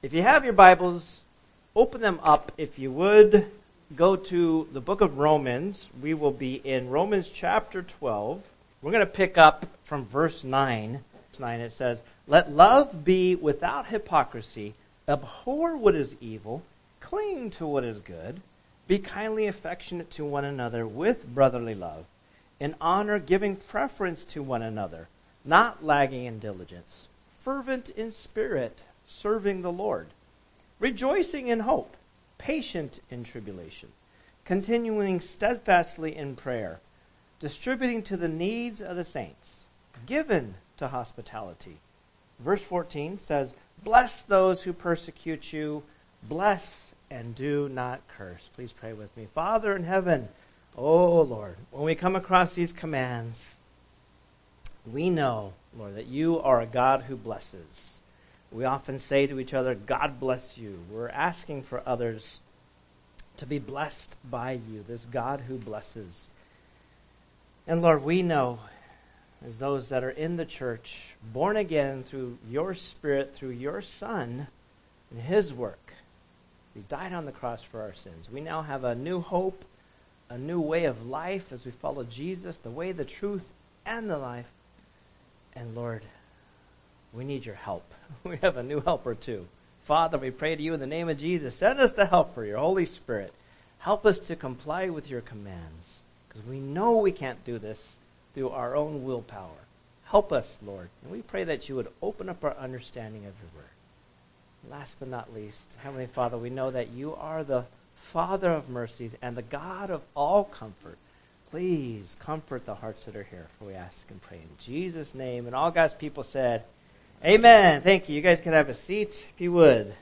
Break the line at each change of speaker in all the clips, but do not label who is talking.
If you have your Bibles, open them up if you would. Go to the book of Romans. We will be in Romans chapter 12. We're going to pick up from verse 9. 9 it says, Let love be without hypocrisy, abhor what is evil, cling to what is good, be kindly affectionate to one another with brotherly love, in honor giving preference to one another, not lagging in diligence, fervent in spirit serving the Lord, rejoicing in hope, patient in tribulation, continuing steadfastly in prayer, distributing to the needs of the saints, given to hospitality. Verse 14 says, Bless those who persecute you, bless and do not curse. Please pray with me. Father in heaven, oh Lord, when we come across these commands, we know, Lord, that you are a God who blesses. We often say to each other, God bless you. We're asking for others to be blessed by you, this God who blesses. And Lord, we know, as those that are in the church, born again through your Spirit, through your Son, and His work, He died on the cross for our sins. We now have a new hope, a new way of life as we follow Jesus, the way, the truth, and the life. And Lord, we need your help. We have a new helper too. Father, we pray to you in the name of Jesus. Send us the helper, your Holy Spirit. Help us to comply with your commands because we know we can't do this through our own willpower. Help us, Lord. And we pray that you would open up our understanding of your word. Last but not least, Heavenly Father, we know that you are the Father of mercies and the God of all comfort. Please comfort the hearts that are here, for we ask and pray in Jesus' name. And all God's people said, Amen. Thank you. You guys can have a seat if you would.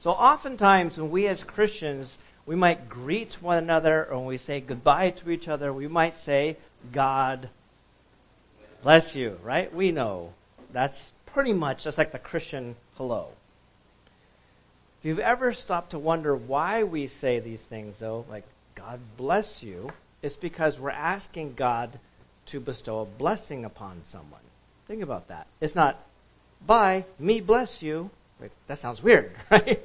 So oftentimes when we as Christians, we might greet one another or when we say goodbye to each other, we might say, God bless you, right? We know that's pretty much just like the Christian hello. If you've ever stopped to wonder why we say these things though, like God bless you, it's because we're asking God to bestow a blessing upon someone. Think about that. It's not, by me bless you. Wait, that sounds weird, right?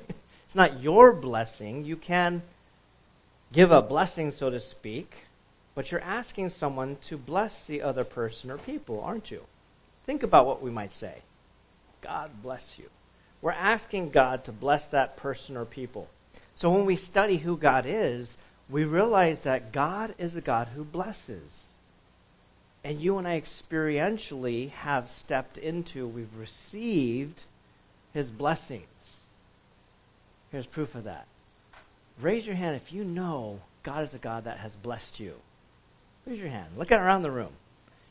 It's not your blessing. You can give a blessing, so to speak, but you're asking someone to bless the other person or people, aren't you? Think about what we might say. God bless you. We're asking God to bless that person or people. So when we study who God is, we realize that God is a God who blesses and you and I experientially have stepped into, we've received his blessings. Here's proof of that. Raise your hand if you know God is a God that has blessed you. Raise your hand. Look around the room.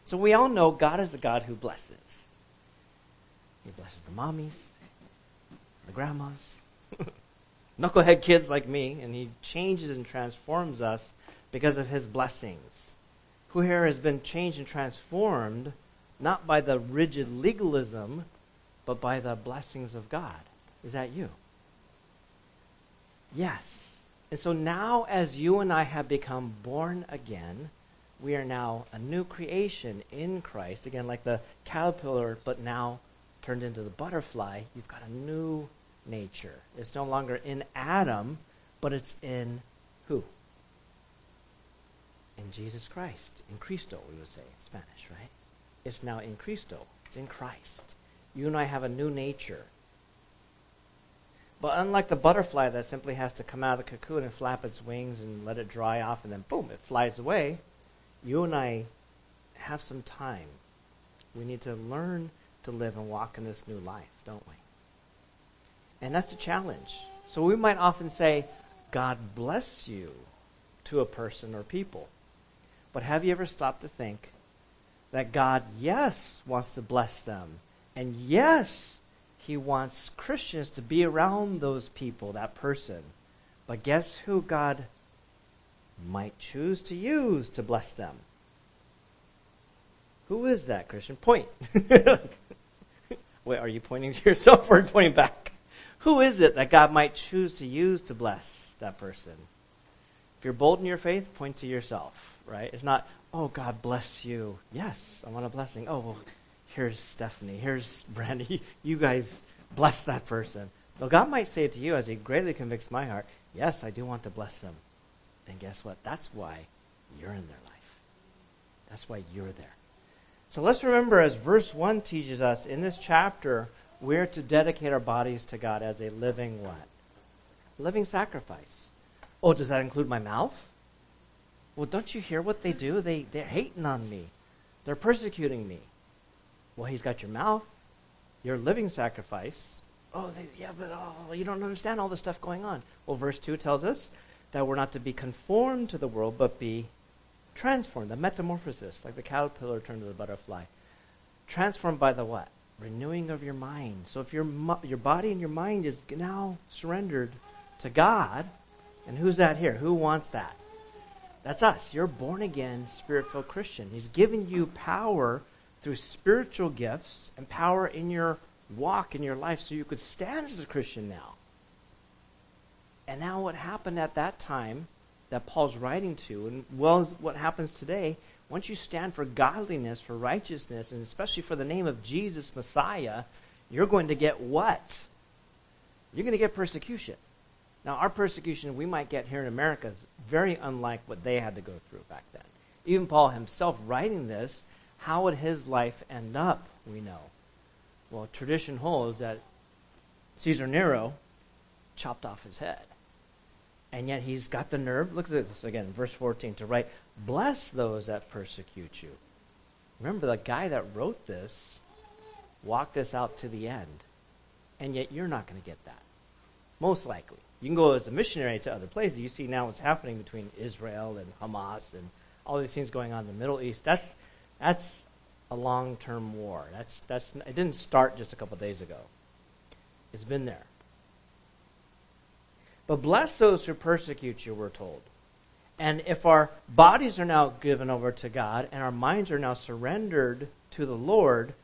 So we all know God is a God who blesses. He blesses the mommies, the grandmas, knucklehead kids like me, and he changes and transforms us because of his blessings who here has been changed and transformed not by the rigid legalism, but by the blessings of God. Is that you? Yes. And so now, as you and I have become born again, we are now a new creation in Christ. Again, like the caterpillar, but now turned into the butterfly. You've got a new nature. It's no longer in Adam, but it's in who? In Jesus Christ. In Cristo, we would say in Spanish, right? It's now in Cristo. It's in Christ. You and I have a new nature. But unlike the butterfly that simply has to come out of the cocoon and flap its wings and let it dry off and then boom, it flies away, you and I have some time. We need to learn to live and walk in this new life, don't we? And that's a challenge. So we might often say, God bless you to a person or people. But have you ever stopped to think that God, yes, wants to bless them? And yes, He wants Christians to be around those people, that person. But guess who God might choose to use to bless them? Who is that Christian? Point. Wait, are you pointing to yourself or pointing back? Who is it that God might choose to use to bless that person? If you're bold in your faith, point to yourself right? It's not, oh, God bless you. Yes, I want a blessing. Oh, well, here's Stephanie. Here's Brandy. You guys bless that person. Well, God might say to you as He greatly convicts my heart, yes, I do want to bless them. Then guess what? That's why you're in their life. That's why you're there. So let's remember, as verse 1 teaches us, in this chapter, we're to dedicate our bodies to God as a living what? Living sacrifice. Oh, does that include my mouth? Well, don't you hear what they do? They, they're hating on me. They're persecuting me. Well, he's got your mouth, your living sacrifice. Oh, they, yeah, but oh, you don't understand all the stuff going on. Well, verse 2 tells us that we're not to be conformed to the world, but be transformed. The metamorphosis, like the caterpillar turned to the butterfly. Transformed by the what? Renewing of your mind. So if your, your body and your mind is now surrendered to God, and who's that here? Who wants that? That's us. You're born again, spirit filled Christian. He's given you power through spiritual gifts and power in your walk in your life so you could stand as a Christian now. And now, what happened at that time that Paul's writing to, and well what happens today, once you stand for godliness, for righteousness, and especially for the name of Jesus, Messiah, you're going to get what? You're going to get persecution. Now, our persecution we might get here in America is very unlike what they had to go through back then. Even Paul himself writing this, how would his life end up, we know? Well, tradition holds that Caesar Nero chopped off his head. And yet he's got the nerve, look at this again, verse 14, to write, Bless those that persecute you. Remember, the guy that wrote this walked this out to the end. And yet you're not going to get that. Most likely. You can go as a missionary to other places. You see now what's happening between Israel and Hamas and all these things going on in the Middle East. That's that's a long-term war. That's that's it didn't start just a couple days ago. It's been there. But bless those who persecute you, we're told. And if our bodies are now given over to God and our minds are now surrendered to the Lord,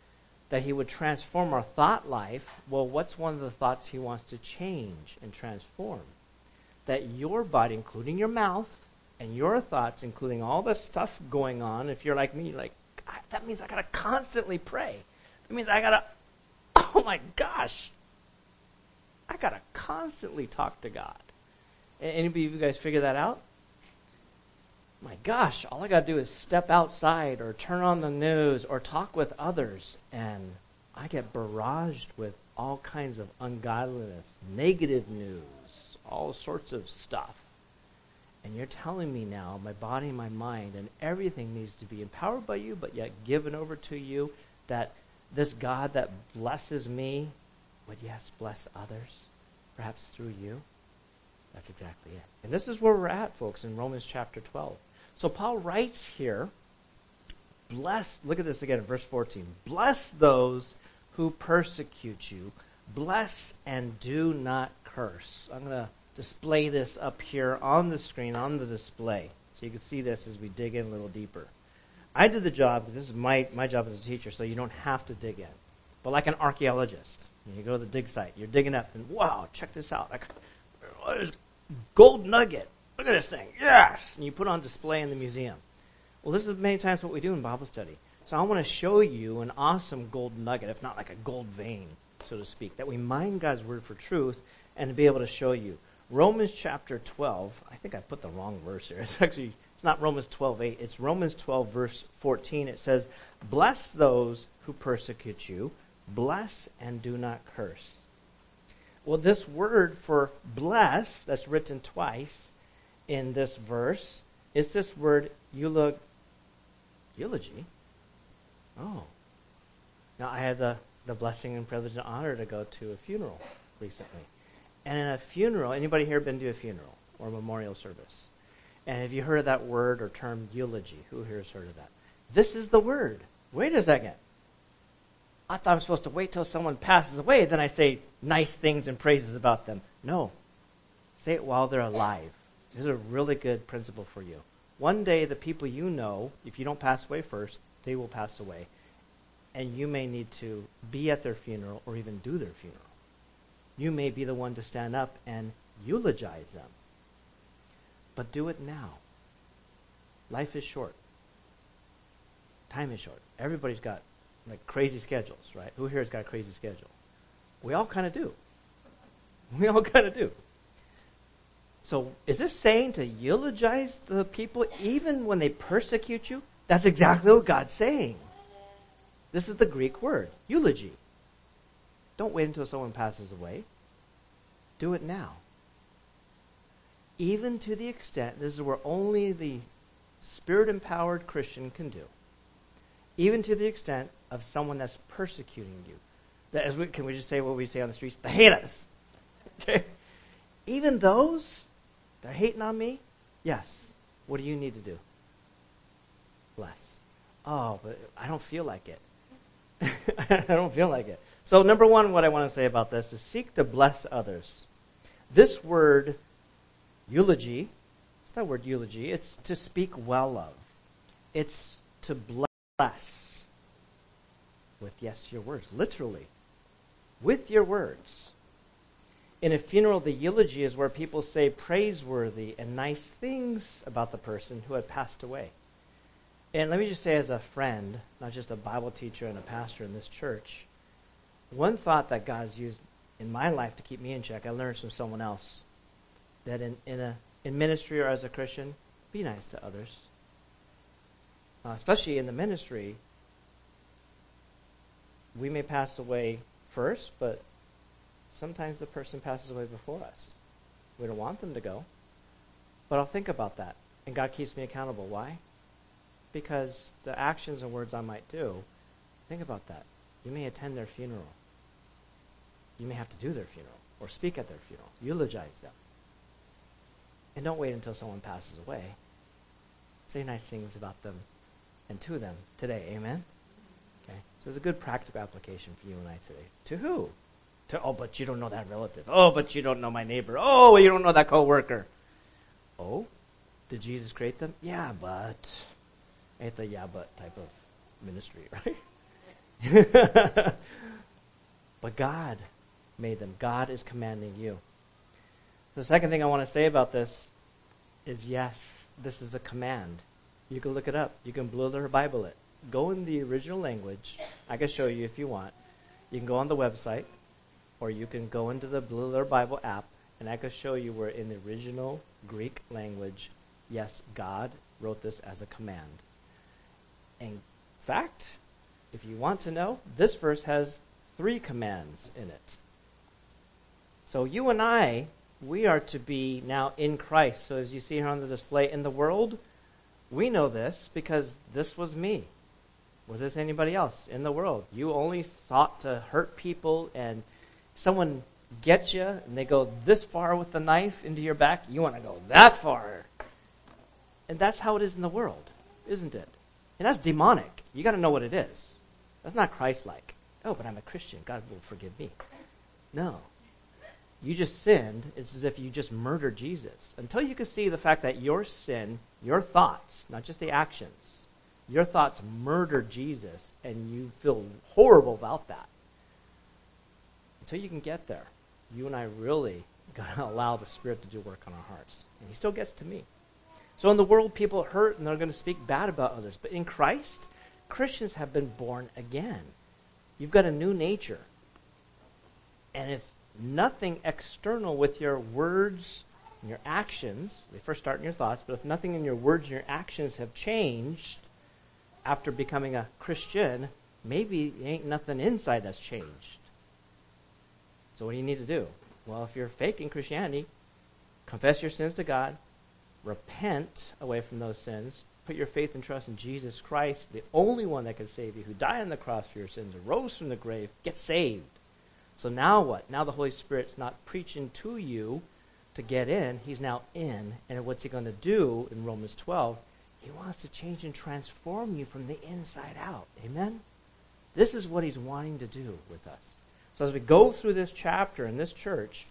that he would transform our thought life, well, what's one of the thoughts he wants to change and transform? That your body, including your mouth, and your thoughts, including all the stuff going on, if you're like me, like, that means I gotta constantly pray. That means I gotta, oh my gosh, I gotta constantly talk to God. Anybody of you guys figure that out? My gosh, all I got to do is step outside or turn on the news or talk with others, and I get barraged with all kinds of ungodliness, negative news, all sorts of stuff. And you're telling me now, my body my mind and everything needs to be empowered by you, but yet given over to you, that this God that blesses me would, yes, bless others, perhaps through you. That's exactly it. And this is where we're at, folks, in Romans chapter 12. So Paul writes here, bless, look at this again in verse 14. Bless those who persecute you. Bless and do not curse. I'm going to display this up here on the screen, on the display. So you can see this as we dig in a little deeper. I did the job, because this is my, my job as a teacher, so you don't have to dig in. But like an archaeologist, you go to the dig site, you're digging up, and wow, check this out. Like, uh, there's gold nugget. Look at this thing. Yes! And you put on display in the museum. Well, this is many times what we do in Bible study. So I want to show you an awesome gold nugget, if not like a gold vein, so to speak, that we mine God's word for truth and to be able to show you. Romans chapter 12, I think I put the wrong verse here. It's actually it's not Romans 12, 8. It's Romans 12, verse 14. It says, Bless those who persecute you, bless and do not curse. Well, this word for bless, that's written twice, in this verse is this word eulog, eulogy. Oh. Now, I had the, the blessing and privilege and honor to go to a funeral recently. And in a funeral, anybody here been to a funeral or a memorial service? And have you heard of that word or term eulogy? Who here has heard of that? This is the word. Wait a second. I thought I'm supposed to wait till someone passes away, then I say nice things and praises about them. No. Say it while they're alive. Here's a really good principle for you. One day, the people you know, if you don't pass away first, they will pass away. And you may need to be at their funeral or even do their funeral. You may be the one to stand up and eulogize them. But do it now. Life is short. Time is short. Everybody's got like crazy schedules, right? Who here has got a crazy schedule? We all kind of do. We all kind of do. So, is this saying to eulogize the people even when they persecute you? That's exactly what God's saying. This is the Greek word, eulogy. Don't wait until someone passes away. Do it now. Even to the extent, this is where only the spirit empowered Christian can do. Even to the extent of someone that's persecuting you. That as can we just say what we say on the streets? They hate us. Okay? Even those, they're hating on me? Yes. What do you need to do? Bless. Oh, but I don't feel like it. I don't feel like it. So, number one, what I want to say about this is seek to bless others. This word, eulogy, it's that word eulogy, it's to speak well of. It's to bless with, yes, your words, literally, with your words. In a funeral, the eulogy is where people say praiseworthy and nice things about the person who had passed away. And let me just say, as a friend, not just a Bible teacher and a pastor in this church, one thought that God's used in my life to keep me in check, I learned from someone else that in, in, a, in ministry or as a Christian, be nice to others. Uh, especially in the ministry, we may pass away first, but sometimes the person passes away before us. We don't want them to go. But I'll think about that. And God keeps me accountable. Why? Because the actions and words I might do, think about that. You may attend their funeral. You may have to do their funeral or speak at their funeral. Eulogize them. And don't wait until someone passes away. Say nice things about them and to them today. Amen? Okay. So it's a good practical application for you and I today. To who? To, oh, but you don't know that relative. Oh, but you don't know my neighbor. Oh, you don't know that coworker. Oh, did Jesus create them? Yeah, but it's a yeah, but type of ministry, right? but God made them. God is commanding you. The second thing I want to say about this is yes, this is a command. You can look it up. You can Blue Letter Bible it. Go in the original language. I can show you if you want. You can go on the website, or you can go into the Blue Letter Bible app, and I can show you where in the original Greek language, yes, God wrote this as a command. In fact, if you want to know, this verse has three commands in it. So you and I, we are to be now in Christ. So as you see here on the display in the world, we know this because this was me. Was this anybody else in the world? You only sought to hurt people and someone gets you and they go this far with the knife into your back, you want to go that far. And that's how it is in the world, isn't it? And that's demonic. You got to know what it is. That's not Christ like. Oh, but I'm a Christian. God will forgive me. No. You just sinned. It's as if you just murdered Jesus. Until you can see the fact that your sin, your thoughts, not just the actions, your thoughts murdered Jesus and you feel horrible about that. Until you can get there, you and I really got to allow the Spirit to do work on our hearts. And He still gets to me. So in the world, people hurt and they're going to speak bad about others. But in Christ, Christians have been born again. You've got a new nature. And if nothing external with your words and your actions, they first start in your thoughts, but if nothing in your words and your actions have changed after becoming a Christian, maybe ain't nothing inside that's changed. So what do you need to do? Well, if you're faking Christianity, confess your sins to God, repent away from those sins, put your faith and trust in Jesus Christ, the only one that can save you, who died on the cross for your sins, rose from the grave, get saved. So now what? Now the Holy Spirit's not preaching to you to get in, he's now in. And what's he going to do in Romans 12? He wants to change and transform you from the inside out. Amen? This is what he's wanting to do with us. So as we go through this chapter in this church,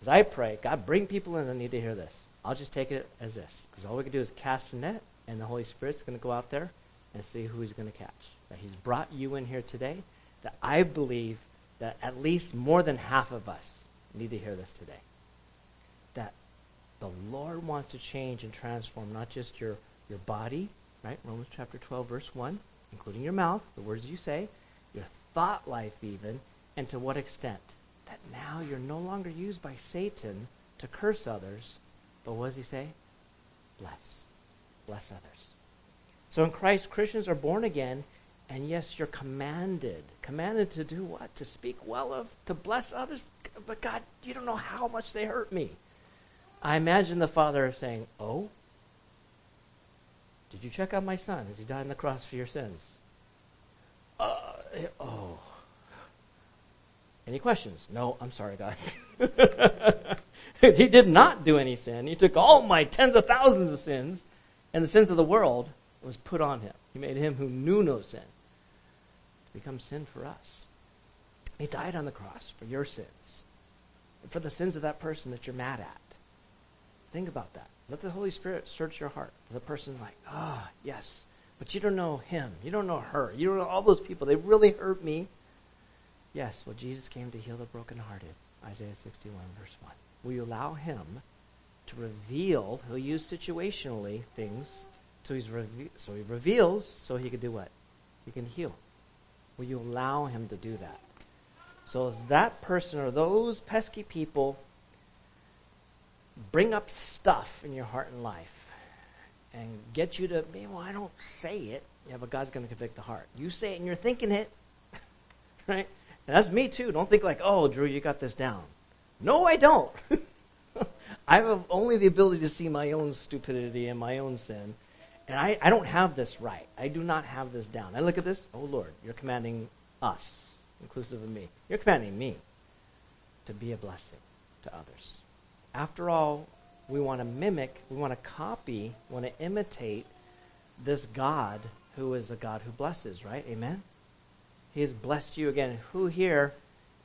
as I pray, God, bring people in that need to hear this. I'll just take it as this. Because all we can do is cast a net, and the Holy Spirit's going to go out there and see who he's going to catch. That he's brought you in here today. That I believe that at least more than half of us need to hear this today. That the Lord wants to change and transform not just your, your body, right? Romans chapter 12, verse 1, including your mouth, the words you say, your thought life even, And to what extent? That now you're no longer used by Satan to curse others, but what does he say? Bless. Bless others. So in Christ, Christians are born again, and yes, you're commanded. Commanded to do what? To speak well of, to bless others. But God, you don't know how much they hurt me. I imagine the father saying, Oh, did you check out my son? Has he died on the cross for your sins? Uh, oh. Any questions? No, I'm sorry, God. he did not do any sin. He took all my tens of thousands of sins and the sins of the world was put on him. He made him who knew no sin to become sin for us. He died on the cross for your sins, and for the sins of that person that you're mad at. Think about that. Let the Holy Spirit search your heart. The person like, ah, oh, yes, but you don't know him. You don't know her. You don't know all those people. They really hurt me. Yes, well, Jesus came to heal the brokenhearted. Isaiah 61, verse 1. Will you allow him to reveal, he'll use situationally things, so, he's reve- so he reveals so he can do what? He can heal. Will you allow him to do that? So as that person or those pesky people bring up stuff in your heart and life and get you to, well, I don't say it. Yeah, but God's going to convict the heart. You say it and you're thinking it. right? And that's me too. Don't think like, oh, Drew, you got this down. No, I don't. I have only the ability to see my own stupidity and my own sin. And I, I don't have this right. I do not have this down. I look at this, oh Lord, you're commanding us, inclusive of me. You're commanding me to be a blessing to others. After all, we want to mimic, we want to copy, we want to imitate this God who is a God who blesses, right? Amen? He has blessed you again. Who here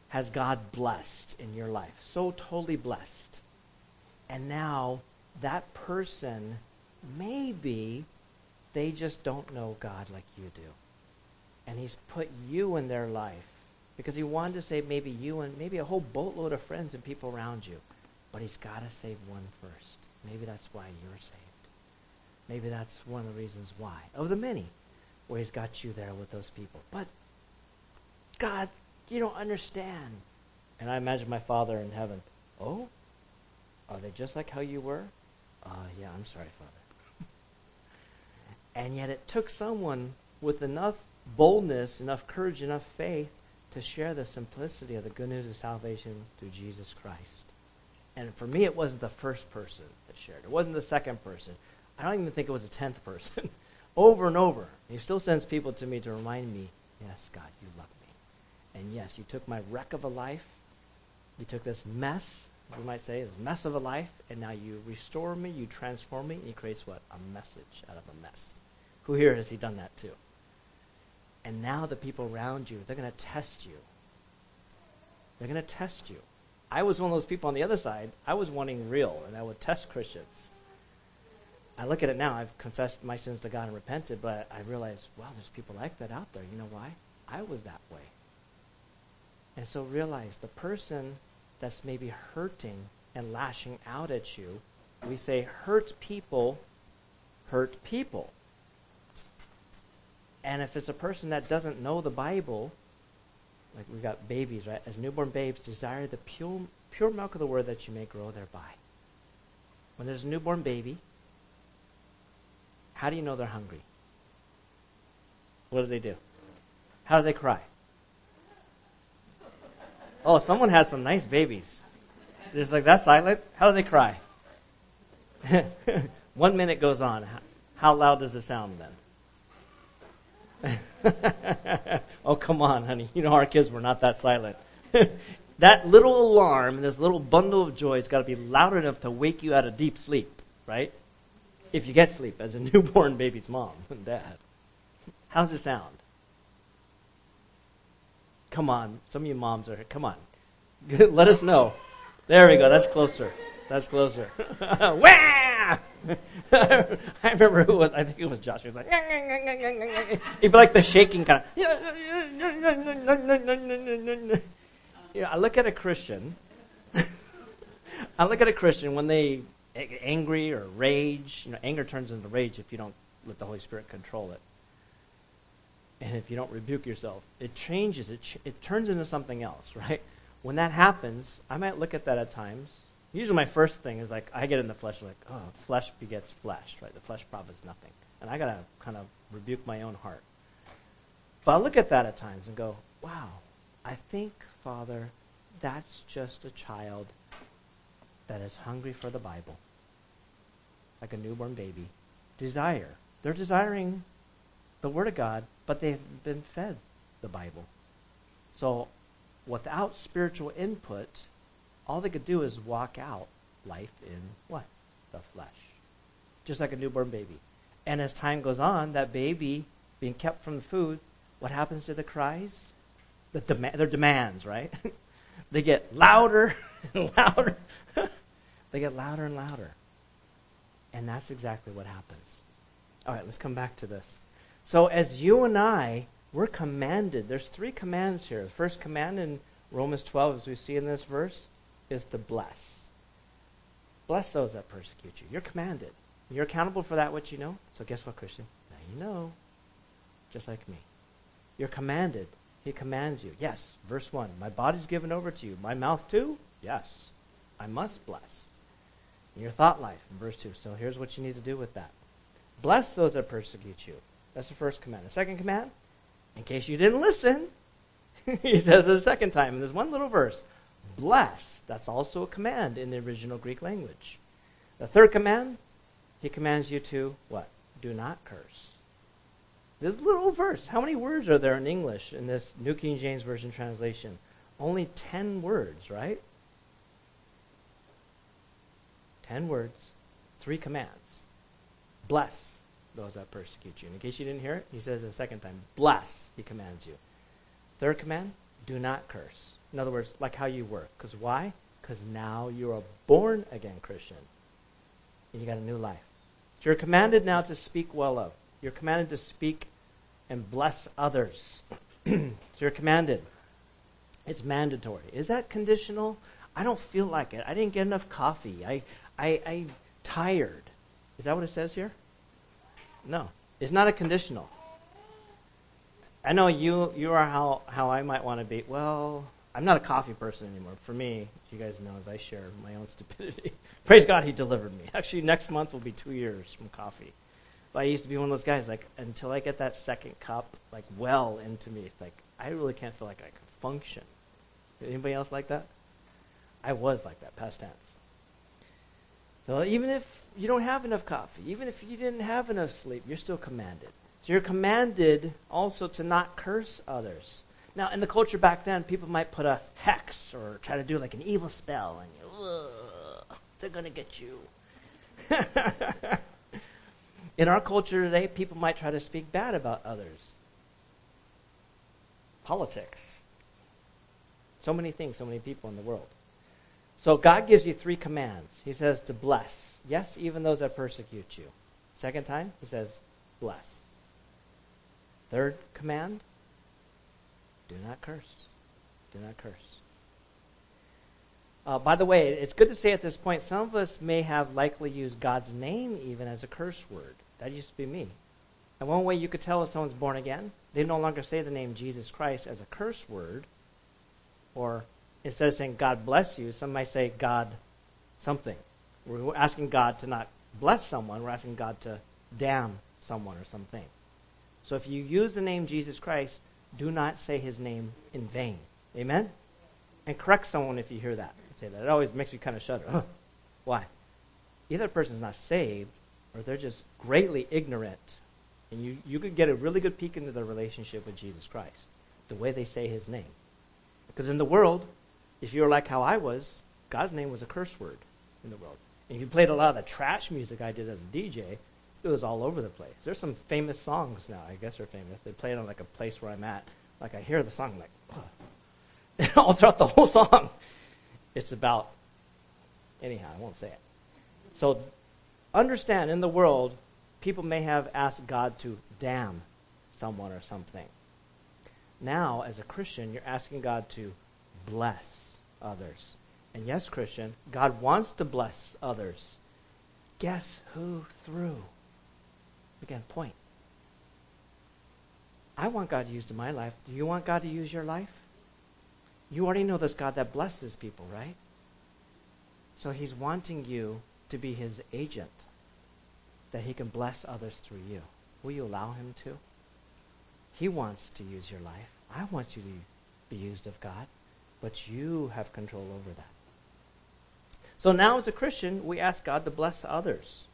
has God blessed in your life? So totally blessed. And now that person, maybe they just don't know God like you do. And He's put you in their life because He wanted to save maybe you and maybe a whole boatload of friends and people around you. But He's got to save one first. Maybe that's why you're saved. Maybe that's one of the reasons why. Of the many, where He's got you there with those people. But God, you don't understand. And I imagine my Father in heaven. Oh? Are they just like how you were? Uh, yeah, I'm sorry, Father. and yet it took someone with enough boldness, enough courage, enough faith to share the simplicity of the good news of salvation through Jesus Christ. And for me, it wasn't the first person that shared. It wasn't the second person. I don't even think it was a tenth person. over and over. He still sends people to me to remind me, yes, God, you love me. And yes, you took my wreck of a life. You took this mess, we might say, this mess of a life, and now you restore me, you transform me, and he creates what? A message out of a mess. Who here has he done that to? And now the people around you, they're going to test you. They're going to test you. I was one of those people on the other side. I was wanting real, and I would test Christians. I look at it now. I've confessed my sins to God and repented, but I realize, wow, there's people like that out there. You know why? I was that way. And so realize the person that's maybe hurting and lashing out at you, we say hurt people hurt people. And if it's a person that doesn't know the Bible, like we've got babies, right? As newborn babes, desire the pure, pure milk of the word that you may grow thereby. When there's a newborn baby, how do you know they're hungry? What do they do? How do they cry? Oh, someone has some nice babies. They're Just like that silent. How do they cry? One minute goes on. How loud does it sound then? oh, come on, honey. You know our kids were not that silent. that little alarm and this little bundle of joy has got to be loud enough to wake you out of deep sleep, right? If you get sleep as a newborn baby's mom and dad. How's it sound? Come on. Some of you moms are here. Come on. Let us know. There we go. That's closer. That's closer. Wah! I remember who was, I think it was Josh. He was like, he'd be like the shaking kind of. Yeah, I look at a Christian. I look at a Christian when they angry or rage. You know, anger turns into rage if you don't let the Holy Spirit control it. And if you don't rebuke yourself, it changes, it, ch- it turns into something else, right? When that happens, I might look at that at times. Usually my first thing is like, I get in the flesh, like, oh, flesh begets flesh, right? The flesh profits nothing. And I got to kind of rebuke my own heart. But I look at that at times and go, wow, I think, Father, that's just a child that is hungry for the Bible, like a newborn baby. Desire. They're desiring the Word of God, but they've been fed the Bible. So, without spiritual input, all they could do is walk out life in what? The flesh. Just like a newborn baby. And as time goes on, that baby being kept from the food, what happens to the cries? The dem- their demands, right? they get louder and louder. they get louder and louder. And that's exactly what happens. All right, let's come back to this. So as you and I, we're commanded. There's three commands here. The first command in Romans 12, as we see in this verse, is to bless. Bless those that persecute you. You're commanded. You're accountable for that which you know. So guess what, Christian? Now you know. Just like me. You're commanded. He commands you. Yes, verse 1. My body's given over to you. My mouth too? Yes. I must bless. In your thought life, in verse 2. So here's what you need to do with that. Bless those that persecute you. That's the first command. The second command, in case you didn't listen, he says it a second time in this one little verse. Bless. That's also a command in the original Greek language. The third command, he commands you to what? Do not curse. This little verse. How many words are there in English in this New King James Version translation? Only ten words, right? Ten words, three commands. Bless those that persecute you. And in case you didn't hear it, he says it a second time. Bless, he commands you. Third command, do not curse. In other words, like how you were. Because why? Because now you're a born again Christian. And you got a new life. So you're commanded now to speak well of. You're commanded to speak and bless others. so you're commanded. It's mandatory. Is that conditional? I don't feel like it. I didn't get enough coffee. I, I, I'm tired. Is that what it says here? No. It's not a conditional. I know you you are how, how I might want to be. Well, I'm not a coffee person anymore. For me, you guys know, as I share my own stupidity. Praise God, He delivered me. Actually, next month will be two years from coffee. But I used to be one of those guys, like, until I get that second cup, like, well into me, like, I really can't feel like I can function. Anybody else like that? I was like that, past tense. So even if you don't have enough coffee, even if you didn't have enough sleep, you're still commanded. So you're commanded also to not curse others. Now, in the culture back then, people might put a hex or try to do like an evil spell, and you, they're going to get you. in our culture today, people might try to speak bad about others. Politics. So many things, so many people in the world. So God gives you three commands. He says to bless. Yes, even those that persecute you. Second time, he says bless. Third command, do not curse. Do not curse. Uh, by the way, it's good to say at this point, some of us may have likely used God's name even as a curse word. That used to be me. And one way you could tell if someone's born again, they no longer say the name Jesus Christ as a curse word, or instead of saying God bless you, some might say God something. We're asking God to not bless someone, we're asking God to damn someone or something. So if you use the name Jesus Christ, do not say his name in vain. Amen? And correct someone if you hear that. Say that. It always makes you kind of shudder. Why? Either the person's not saved or they're just greatly ignorant. And you, you could get a really good peek into their relationship with Jesus Christ, the way they say his name. Because in the world, if you're like how I was, God's name was a curse word in the world. And if you played a lot of the trash music I did as a DJ, it was all over the place. There's some famous songs now. I guess they're famous. They play it on like a place where I'm at. Like I hear the song, I'm like, and all throughout the whole song, it's about. Anyhow, I won't say it. So, understand in the world, people may have asked God to damn someone or something. Now, as a Christian, you're asking God to bless others. And yes, Christian, God wants to bless others. Guess who through? Again, point. I want God to use in my life. Do you want God to use your life? You already know this God that blesses people, right? So he's wanting you to be his agent, that he can bless others through you. Will you allow him to? He wants to use your life. I want you to be used of God, but you have control over that. So now, as a Christian, we ask God to bless others.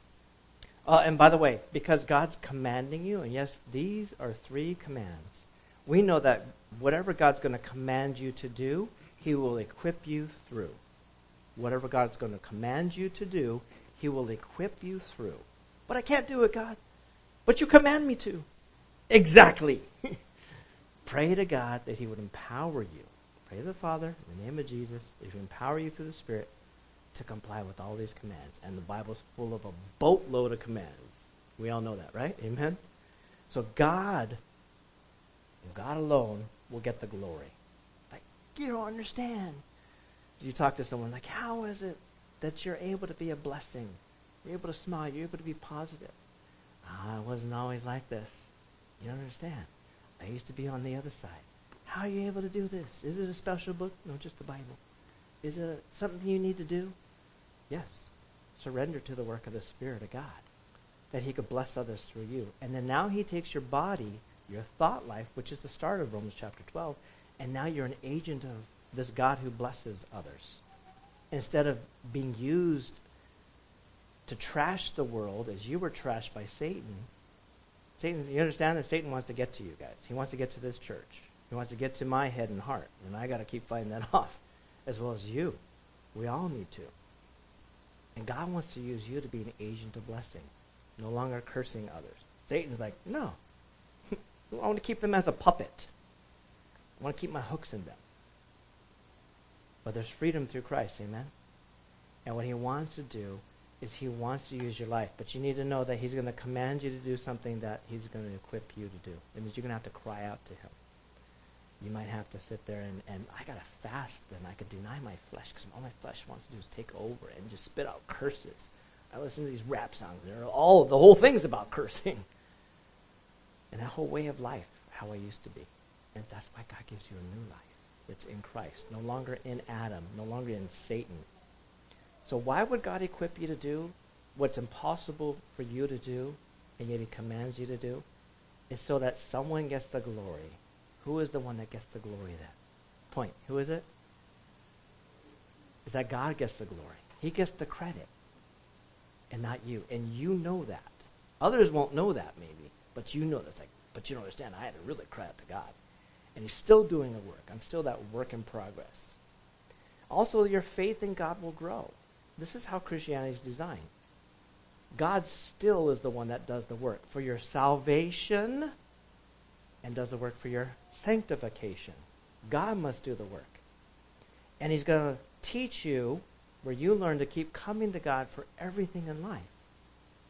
Uh, and by the way, because God's commanding you, and yes, these are three commands, we know that whatever God's going to command you to do, He will equip you through. Whatever God's going to command you to do, He will equip you through. But I can't do it, God. But you command me to. Exactly. Pray to God that He would empower you. Pray to the Father in the name of Jesus He would empower you through the Spirit to comply with all these commands. And the Bible's full of a boatload of commands. We all know that, right? Amen? So God, and God alone, will get the glory. Like, you don't understand. You talk to someone like, how is it that you're able to be a blessing? You're able to smile. You're able to be positive. Ah, I wasn't always like this. You don't understand. I used to be on the other side. How are you able to do this? Is it a special book? No, just the Bible. Is it something you need to do? Yes. Surrender to the work of the Spirit of God, that He could bless others through you. And then now He takes your body, your thought life, which is the start of Romans chapter 12, and now you're an agent of this God who blesses others. Instead of being used to trash the world as you were trashed by Satan, Satan, you understand that Satan wants to get to you guys. He wants to get to this church. He wants to get to my head and heart. And I got to keep fighting that off, as well as you. We all need to. And God wants to use you to be an agent of blessing, no longer cursing others. Satan's like, no. I want to keep them as a puppet. I want to keep my hooks in them. But there's freedom through Christ, amen? And what he wants to do is he wants to use your life. But you need to know that he's going to command you to do something that he's going to equip you to do. It means you're going to have to cry out to him you might have to sit there and, and I got to fast and I could deny my flesh because all my flesh wants to do is take over and just spit out curses. I listen to these rap songs. They're all the whole thing's about cursing. And that whole way of life, how I used to be. And that's why God gives you a new life. It's in Christ, no longer in Adam, no longer in Satan. So why would God equip you to do what's impossible for you to do, and yet He commands you to do? It's so that someone gets the glory who is the one that gets the glory then? Point. Who is it? Is that God gets the glory. He gets the credit. And not you. And you know that. Others won't know that maybe, but you know that's like, but you don't understand. I had to really credit to God. And he's still doing the work. I'm still that work in progress. Also, your faith in God will grow. This is how Christianity is designed. God still is the one that does the work. For your salvation, and does the work for your sanctification. God must do the work. And He's going to teach you where you learn to keep coming to God for everything in life.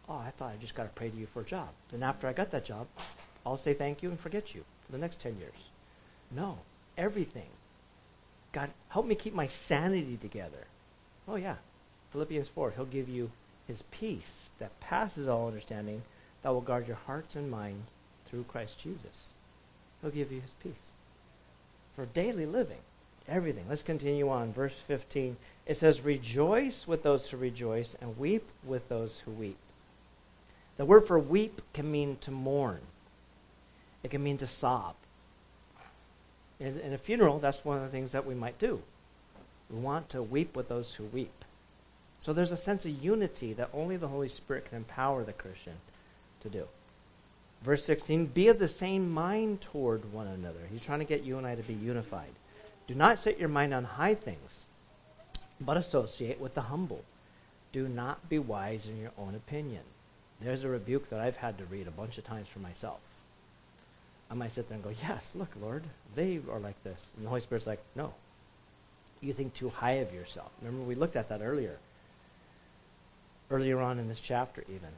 Oh, I thought I just got to pray to you for a job. Then after I got that job, I'll say thank you and forget you for the next 10 years. No, everything. God, help me keep my sanity together. Oh, yeah. Philippians 4, He'll give you His peace that passes all understanding that will guard your hearts and minds through Christ Jesus. He'll give you his peace. For daily living, everything. Let's continue on. Verse 15. It says, Rejoice with those who rejoice, and weep with those who weep. The word for weep can mean to mourn, it can mean to sob. In, in a funeral, that's one of the things that we might do. We want to weep with those who weep. So there's a sense of unity that only the Holy Spirit can empower the Christian to do. Verse 16, be of the same mind toward one another. He's trying to get you and I to be unified. Do not set your mind on high things, but associate with the humble. Do not be wise in your own opinion. There's a rebuke that I've had to read a bunch of times for myself. I might sit there and go, Yes, look, Lord, they are like this. And the Holy Spirit's like, No. You think too high of yourself. Remember, we looked at that earlier. Earlier on in this chapter, even.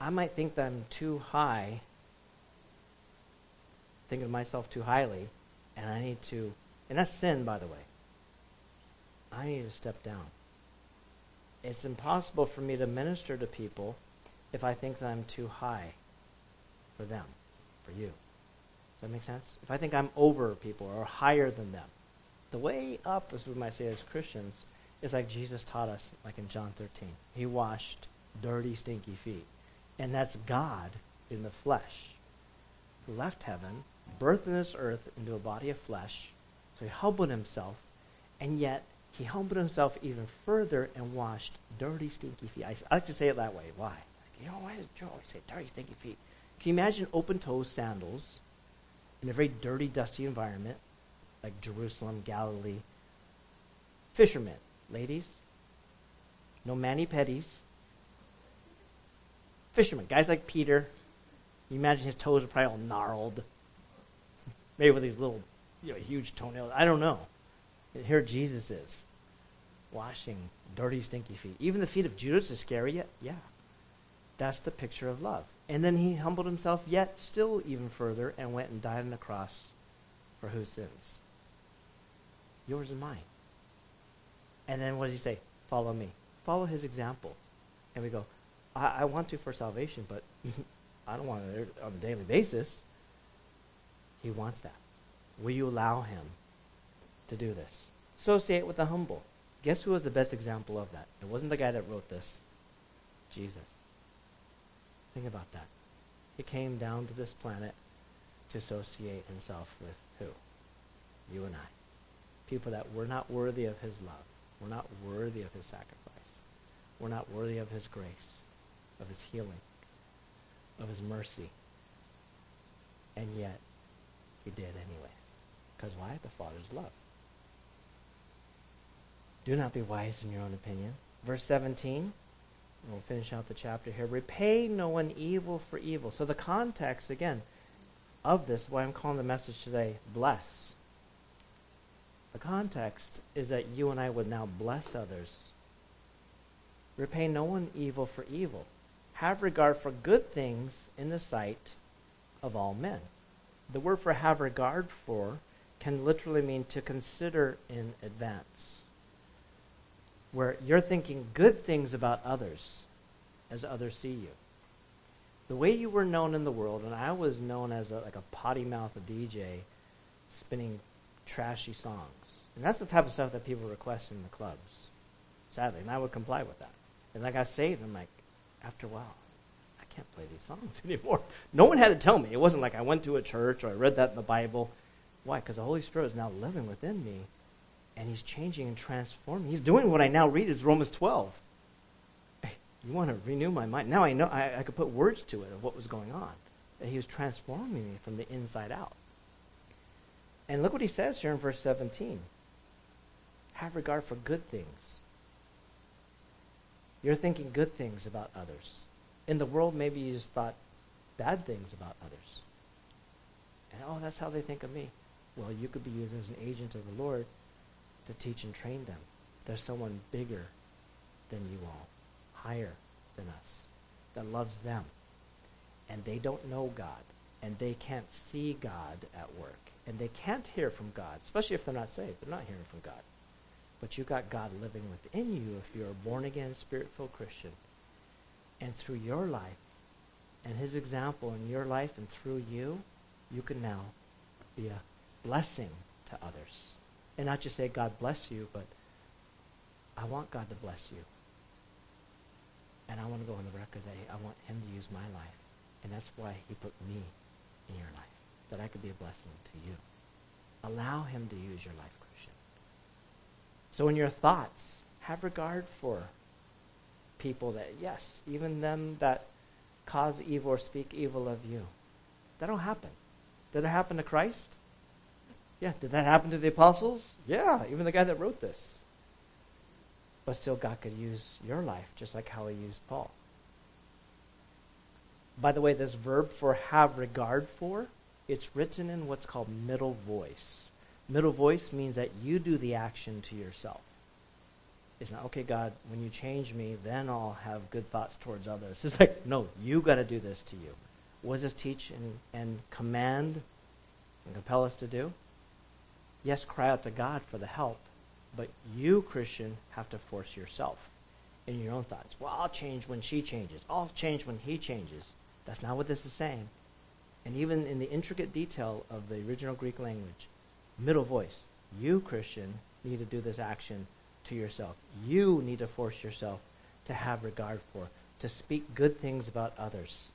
I might think that I'm too high think of myself too highly, and I need to, and that's sin, by the way. I need to step down. It's impossible for me to minister to people if I think that I'm too high for them, for you. Does that make sense? If I think I'm over people or higher than them, the way up, as we might say as Christians, is like Jesus taught us, like in John 13. He washed dirty, stinky feet. And that's God in the flesh who left heaven, birthed in this earth into a body of flesh. So he humbled himself, and yet he humbled himself even further and washed dirty, stinky feet. I, I like to say it that way. Why? Like, you know, why does Joe always say dirty, stinky feet? Can you imagine open-toed sandals in a very dirty, dusty environment, like Jerusalem, Galilee? Fishermen, ladies, no mani-pedis. Fishermen, guys like Peter, you imagine his toes are probably all gnarled. Maybe with these little, you know, huge toenails. I don't know. Here Jesus is, washing dirty, stinky feet. Even the feet of Judas Iscariot, yeah. That's the picture of love. And then he humbled himself yet still even further and went and died on the cross for whose sins? Yours and mine. And then what does he say? Follow me. Follow his example. And we go, I, I want to for salvation, but I don't want it on a daily basis. He wants that. Will you allow him to do this? Associate with the humble. Guess who was the best example of that? It wasn't the guy that wrote this. Jesus. Think about that. He came down to this planet to associate himself with who? You and I. People that were not worthy of his love. We're not worthy of his sacrifice. We're not worthy of his grace, of his healing of his mercy. And yet, he did anyways. Because why? The Father's love. Do not be wise in your own opinion. Verse 17, we'll finish out the chapter here. Repay no one evil for evil. So the context, again, of this, why I'm calling the message today, bless. The context is that you and I would now bless others. Repay no one evil for evil have regard for good things in the sight of all men. The word for have regard for can literally mean to consider in advance, where you're thinking good things about others as others see you. The way you were known in the world, and I was known as a, like a potty mouth DJ spinning trashy songs. And that's the type of stuff that people request in the clubs, sadly, and I would comply with that. And like I saved, I'm like, after a while, can't play these songs anymore. No one had to tell me. It wasn't like I went to a church or I read that in the Bible. Why? Because the Holy Spirit is now living within me, and He's changing and transforming. He's doing what I now read is Romans 12. You want to renew my mind. Now I know I, I could put words to it of what was going on. That He was transforming me from the inside out. And look what He says here in verse 17. Have regard for good things you're thinking good things about others. In the world, maybe you just thought bad things about others. And oh, that's how they think of me. Well, you could be used as an agent of the Lord to teach and train them. There's someone bigger than you all, higher than us, that loves them. And they don't know God, and they can't see God at work, and they can't hear from God, especially if they're not saved. They're not hearing from God but you got God living within you if you're a born again, spirit filled Christian. And through your life and His example in your life and through you, you can now be a blessing to others. And not just say, God bless you, but I want God to bless you. And I want to go on the record that I want Him to use my life. And that's why He put me in your life, that I could be a blessing to you. Allow Him to use your life, Christian. so in your thoughts, have regard for people that, yes, even them that cause evil or speak evil of you. That don't happen. Did it happen to Christ? Yeah. Did that happen to the apostles? Yeah, even the guy that wrote this. But still, God could use your life just like how he used Paul. By the way, this verb for have regard for, it's written in what's called middle voice. Middle voice means that you do the action to yourself. It's not, okay, God, when you change me, then I'll have good thoughts towards others. It's like, no, you got to do this to you. What does this teach and, and command and compel us to do? Yes, cry out to God for the help, but you, Christian, have to force yourself in your own thoughts. Well, I'll change when she changes. I'll change when he changes. That's not what this is saying. And even in the intricate detail of the original Greek language, middle voice, you, Christian, need to do this action to yourself. You need to force yourself to have regard for, to speak good things about others,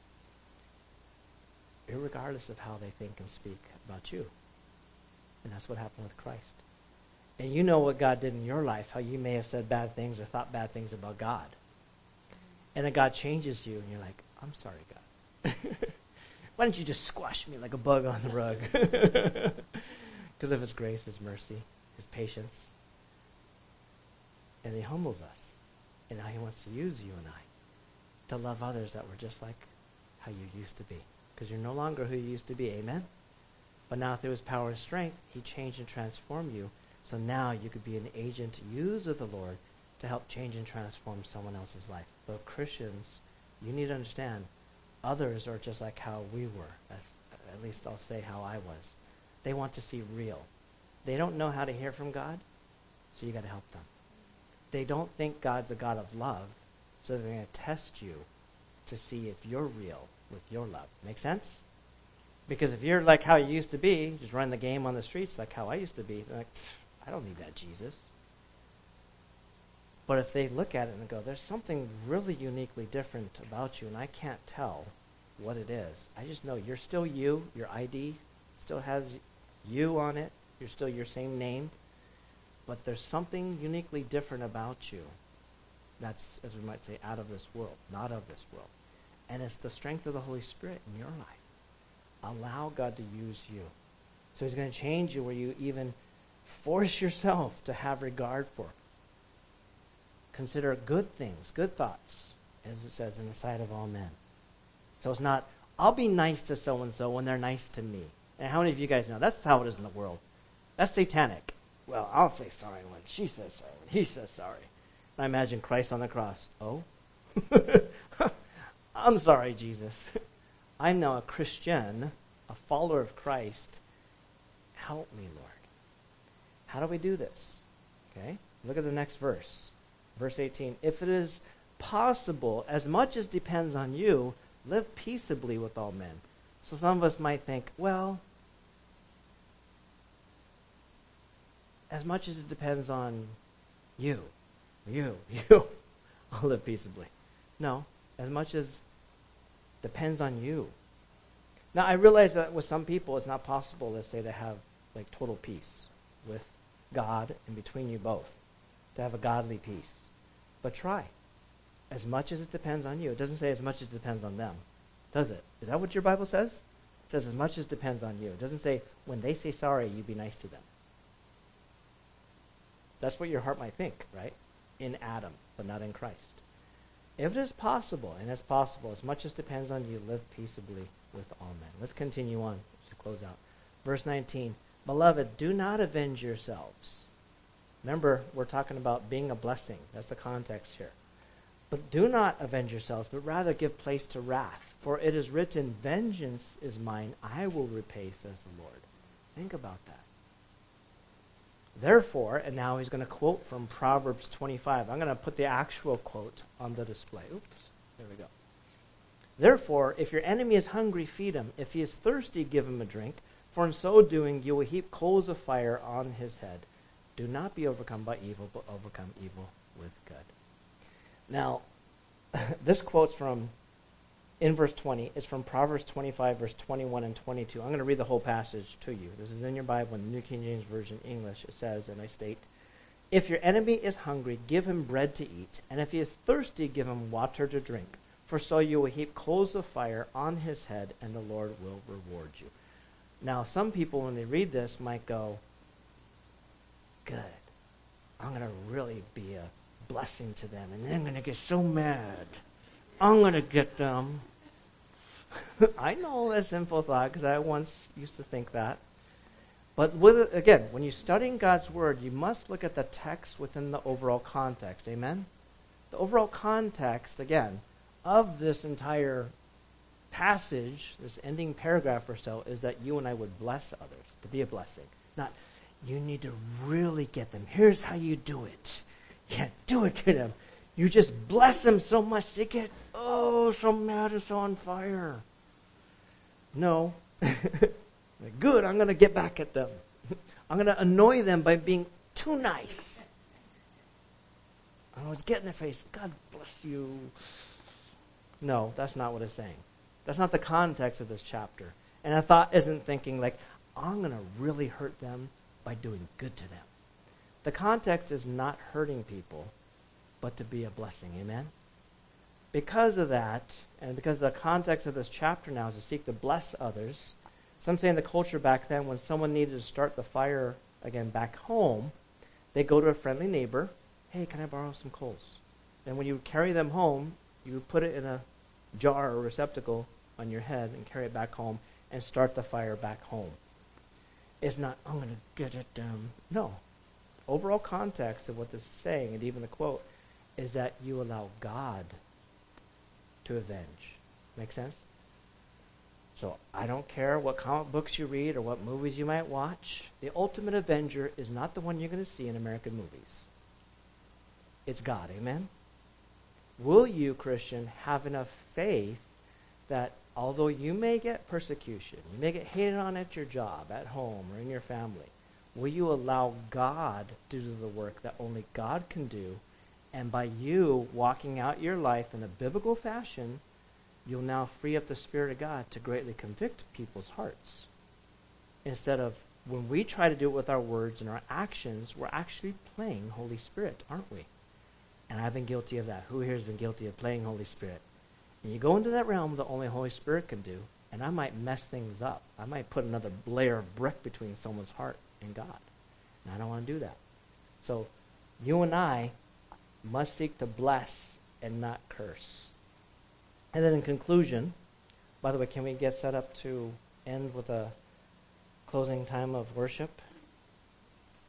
regardless of how they think and speak about you. And that's what happened with Christ. And you know what God did in your life, how you may have said bad things or thought bad things about God. And then God changes you, and you're like, I'm sorry, God. Why don't you just squash me like a bug on the rug? Because of His grace, His mercy, His patience. And He humbles us. And now He wants to use you and I to love others that were just like how you used to be. Because you're no longer who you used to be. Amen? But now through His power and strength, He changed and transformed you. So now you could be an agent used of the Lord to help change and transform someone else's life. But Christians, you need to understand, others are just like how we were. At least I'll say how I was. They want to see real. They don't know how to hear from God, so you got to help them. They don't think God's a God of love, so they're going to test you to see if you're real with your love. Make sense? Because if you're like how you used to be, just run the game on the streets like how I used to be, like, I don't need that Jesus. But if they look at it and go, there's something really uniquely different about you, and I can't tell what it is. I just know you're still you. Your ID still has you on it. You're still your same name. But there's something uniquely different about you that's, as we might say, out of this world, not of this world. And it's the strength of the Holy Spirit in your life. Allow God to use you. So He's going to change you where you even force yourself to have regard for consider good things, good thoughts, as it says in the sight of all men. So it's not, I'll be nice to so and so when they're nice to me. And how many of you guys know that's how it is in the world? That's satanic. Well, I'll say sorry when she says sorry, when he says sorry. And I imagine Christ on the cross. Oh? I'm sorry, Jesus. I'm now a Christian, a follower of Christ. Help me, Lord. How do we do this? Okay? Look at the next verse. Verse 18 If it is possible, as much as depends on you, live peaceably with all men. So some of us might think, well, as much as it depends on you, you, you, I'll live peaceably. No, as much as depends on you. Now I realize that with some people it's not possible, let's say, to have like total peace with God and between you both, to have a godly peace. But try. As much as it depends on you. It doesn't say as much as it depends on them, does it? Is that what your Bible says? It says as much as depends on you. It doesn't say when they say sorry, you be nice to them. That's what your heart might think, right? In Adam, but not in Christ. If it is possible, and it's possible, as much as depends on you, live peaceably with all men. Let's continue on to close out. Verse 19 Beloved, do not avenge yourselves Remember, we're talking about being a blessing. That's the context here. But do not avenge yourselves, but rather give place to wrath. For it is written, Vengeance is mine, I will repay, says the Lord. Think about that. Therefore, and now he's going to quote from Proverbs 25. I'm going to put the actual quote on the display. Oops, there we go. Therefore, if your enemy is hungry, feed him. If he is thirsty, give him a drink. For in so doing, you will heap coals of fire on his head. Do not be overcome by evil, but overcome evil with good. Now, this quote's from, in verse 20, it's from Proverbs 25, verse 21 and 22. I'm going to read the whole passage to you. This is in your Bible, in the New King James Version English. It says, and I state, If your enemy is hungry, give him bread to eat, and if he is thirsty, give him water to drink. For so you will heap coals of fire on his head, and the Lord will reward you. Now, some people, when they read this, might go, good. I'm going to really be a blessing to them. And then they're going to get so mad. I'm going to get them. I know that sinful thought because I once used to think that. But with, again, when you're studying God's Word, you must look at the text within the overall context. Amen? The overall context, again, of this entire passage, this ending paragraph or so, is that you and I would bless others, to be a blessing. Not you need to really get them. Here's how you do it. Yeah, do it to them. You just bless them so much they get, oh, so mad and so on fire. No. good, I'm going to get back at them. I'm going to annoy them by being too nice. I was in their face. God bless you. No, that's not what it's saying. That's not the context of this chapter. And a thought isn't thinking like, I'm going to really hurt them by doing good to them. The context is not hurting people, but to be a blessing. Amen? Because of that, and because the context of this chapter now is to seek to bless others, some say in the culture back then, when someone needed to start the fire again back home, they go to a friendly neighbor, hey, can I borrow some coals? And when you carry them home, you put it in a jar or receptacle on your head and carry it back home and start the fire back home. It's not, I'm going to get it down. No. Overall context of what this is saying, and even the quote, is that you allow God to avenge. Make sense? So I don't care what comic books you read or what movies you might watch. The ultimate avenger is not the one you're going to see in American movies. It's God. Amen? Will you, Christian, have enough faith that although you may get persecution, you may get hated on at your job, at home, or in your family, will you allow God to do the work that only God can do? And by you walking out your life in a biblical fashion, you'll now free up the Spirit of God to greatly convict people's hearts. Instead of when we try to do it with our words and our actions, we're actually playing Holy Spirit, aren't we? And I've been guilty of that. Who here has been guilty of playing Holy Spirit? And you go into that realm that only Holy Spirit can do, and I might mess things up. I might put another layer of brick between someone's heart and God. And I don't want to do that. So you and I must seek to bless and not curse. And then in conclusion, by the way, can we get set up to end with a closing time of worship?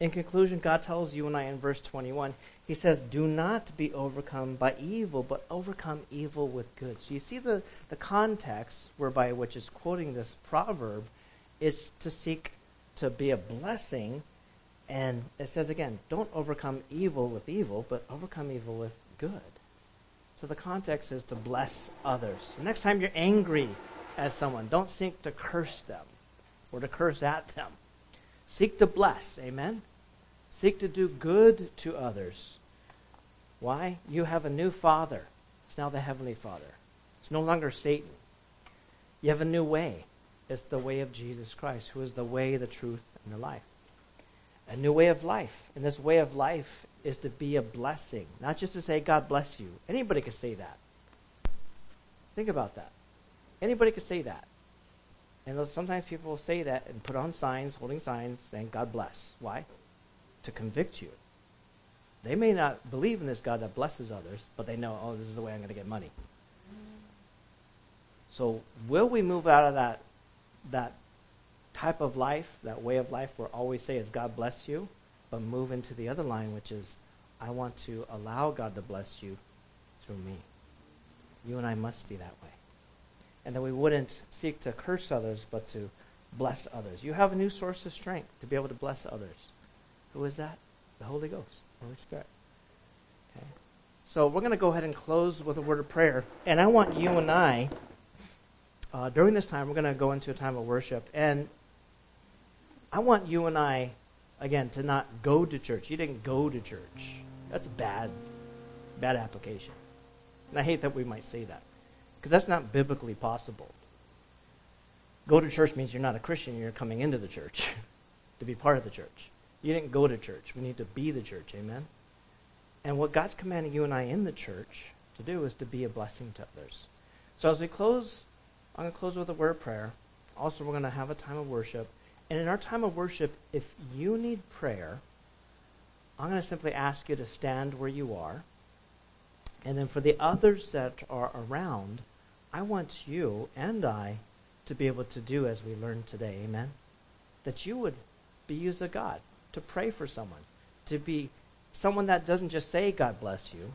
In conclusion, God tells you and I in verse 21, He says, Do not be overcome by evil, but overcome evil with good. So you see the, the context whereby which is quoting this proverb is to seek to be a blessing. And it says again, don't overcome evil with evil, but overcome evil with good. So the context is to bless others. The next time you're angry at someone, don't seek to curse them or to curse at them. Seek to bless. Amen? Seek to do good to others. Why? You have a new Father. It's now the Heavenly Father. It's no longer Satan. You have a new way. It's the way of Jesus Christ, who is the way, the truth, and the life. A new way of life. And this way of life is to be a blessing, not just to say, God bless you. Anybody could say that. Think about that. Anybody could say that. And sometimes people will say that and put on signs, holding signs, saying, God bless. Why? to convict you. They may not believe in this God that blesses others, but they know, oh, this is the way I'm going to get money. So, will we move out of that that type of life, that way of life, where always say is God bless you, but move into the other line, which is I want to allow God to bless you through me. You and I must be that way. And that we wouldn't seek to curse others, but to bless others. You have a new source of strength to be able to bless others. Who is that? The Holy Ghost, Holy Spirit. Okay. So we're going to go ahead and close with a word of prayer. And I want you and I, uh, during this time, we're going to go into a time of worship. And I want you and I, again, to not go to church. You didn't go to church. That's a bad, bad application. And I hate that we might say that. Because that's not biblically possible. Go to church means you're not a Christian, you're coming into the church to be part of the church. You didn't go to church. We need to be the church. Amen? And what God's commanding you and I in the church to do is to be a blessing to others. So as we close, I'm going to close with a word of prayer. Also, we're going to have a time of worship. And in our time of worship, if you need prayer, I'm going to simply ask you to stand where you are. And then for the others that are around, I want you and I to be able to do as we learned today. Amen? That you would be used of God to pray for someone, to be someone that doesn't just say, God bless you,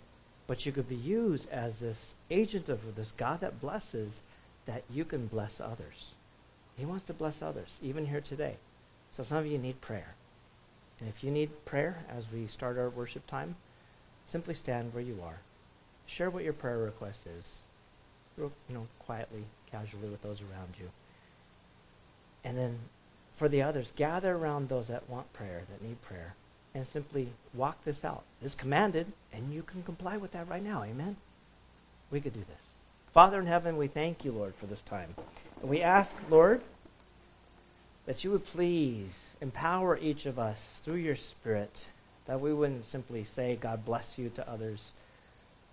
but you could be used as this agent of this God that blesses, that you can bless others. He wants to bless others, even here today. So some of you need prayer. And if you need prayer as we start our worship time, simply stand where you are. Share what your prayer request is, real, you know, quietly, casually with those around you. And then for the others, gather around those that want prayer, that need prayer, and simply walk this out. It's commanded, and you can comply with that right now. Amen? We could do this. Father in heaven, we thank you, Lord, for this time. And we ask, Lord, that you would please empower each of us through your Spirit, that we wouldn't simply say, God bless you to others,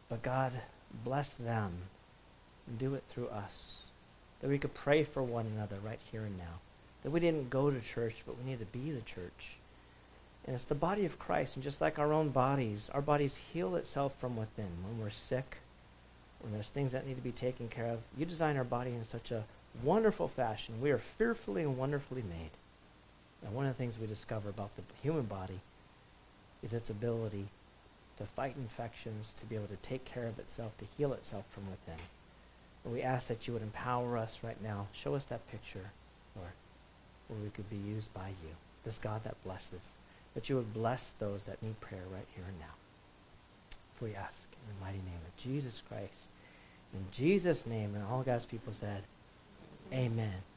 but God bless them and do it through us. That we could pray for one another right here and now. That we didn't go to church, but we need to be the church. And it's the body of Christ, and just like our own bodies, our bodies heal itself from within. When we're sick, when there's things that need to be taken care of, you design our body in such a wonderful fashion. We are fearfully and wonderfully made. And one of the things we discover about the human body is its ability to fight infections, to be able to take care of itself, to heal itself from within. And we ask that you would empower us right now. Show us that picture, Lord, where we could be used by you, this God that blesses. That you would bless those that need prayer right here and now. For we ask in the mighty name of Jesus Christ. In Jesus' name, and all God's people said, Amen.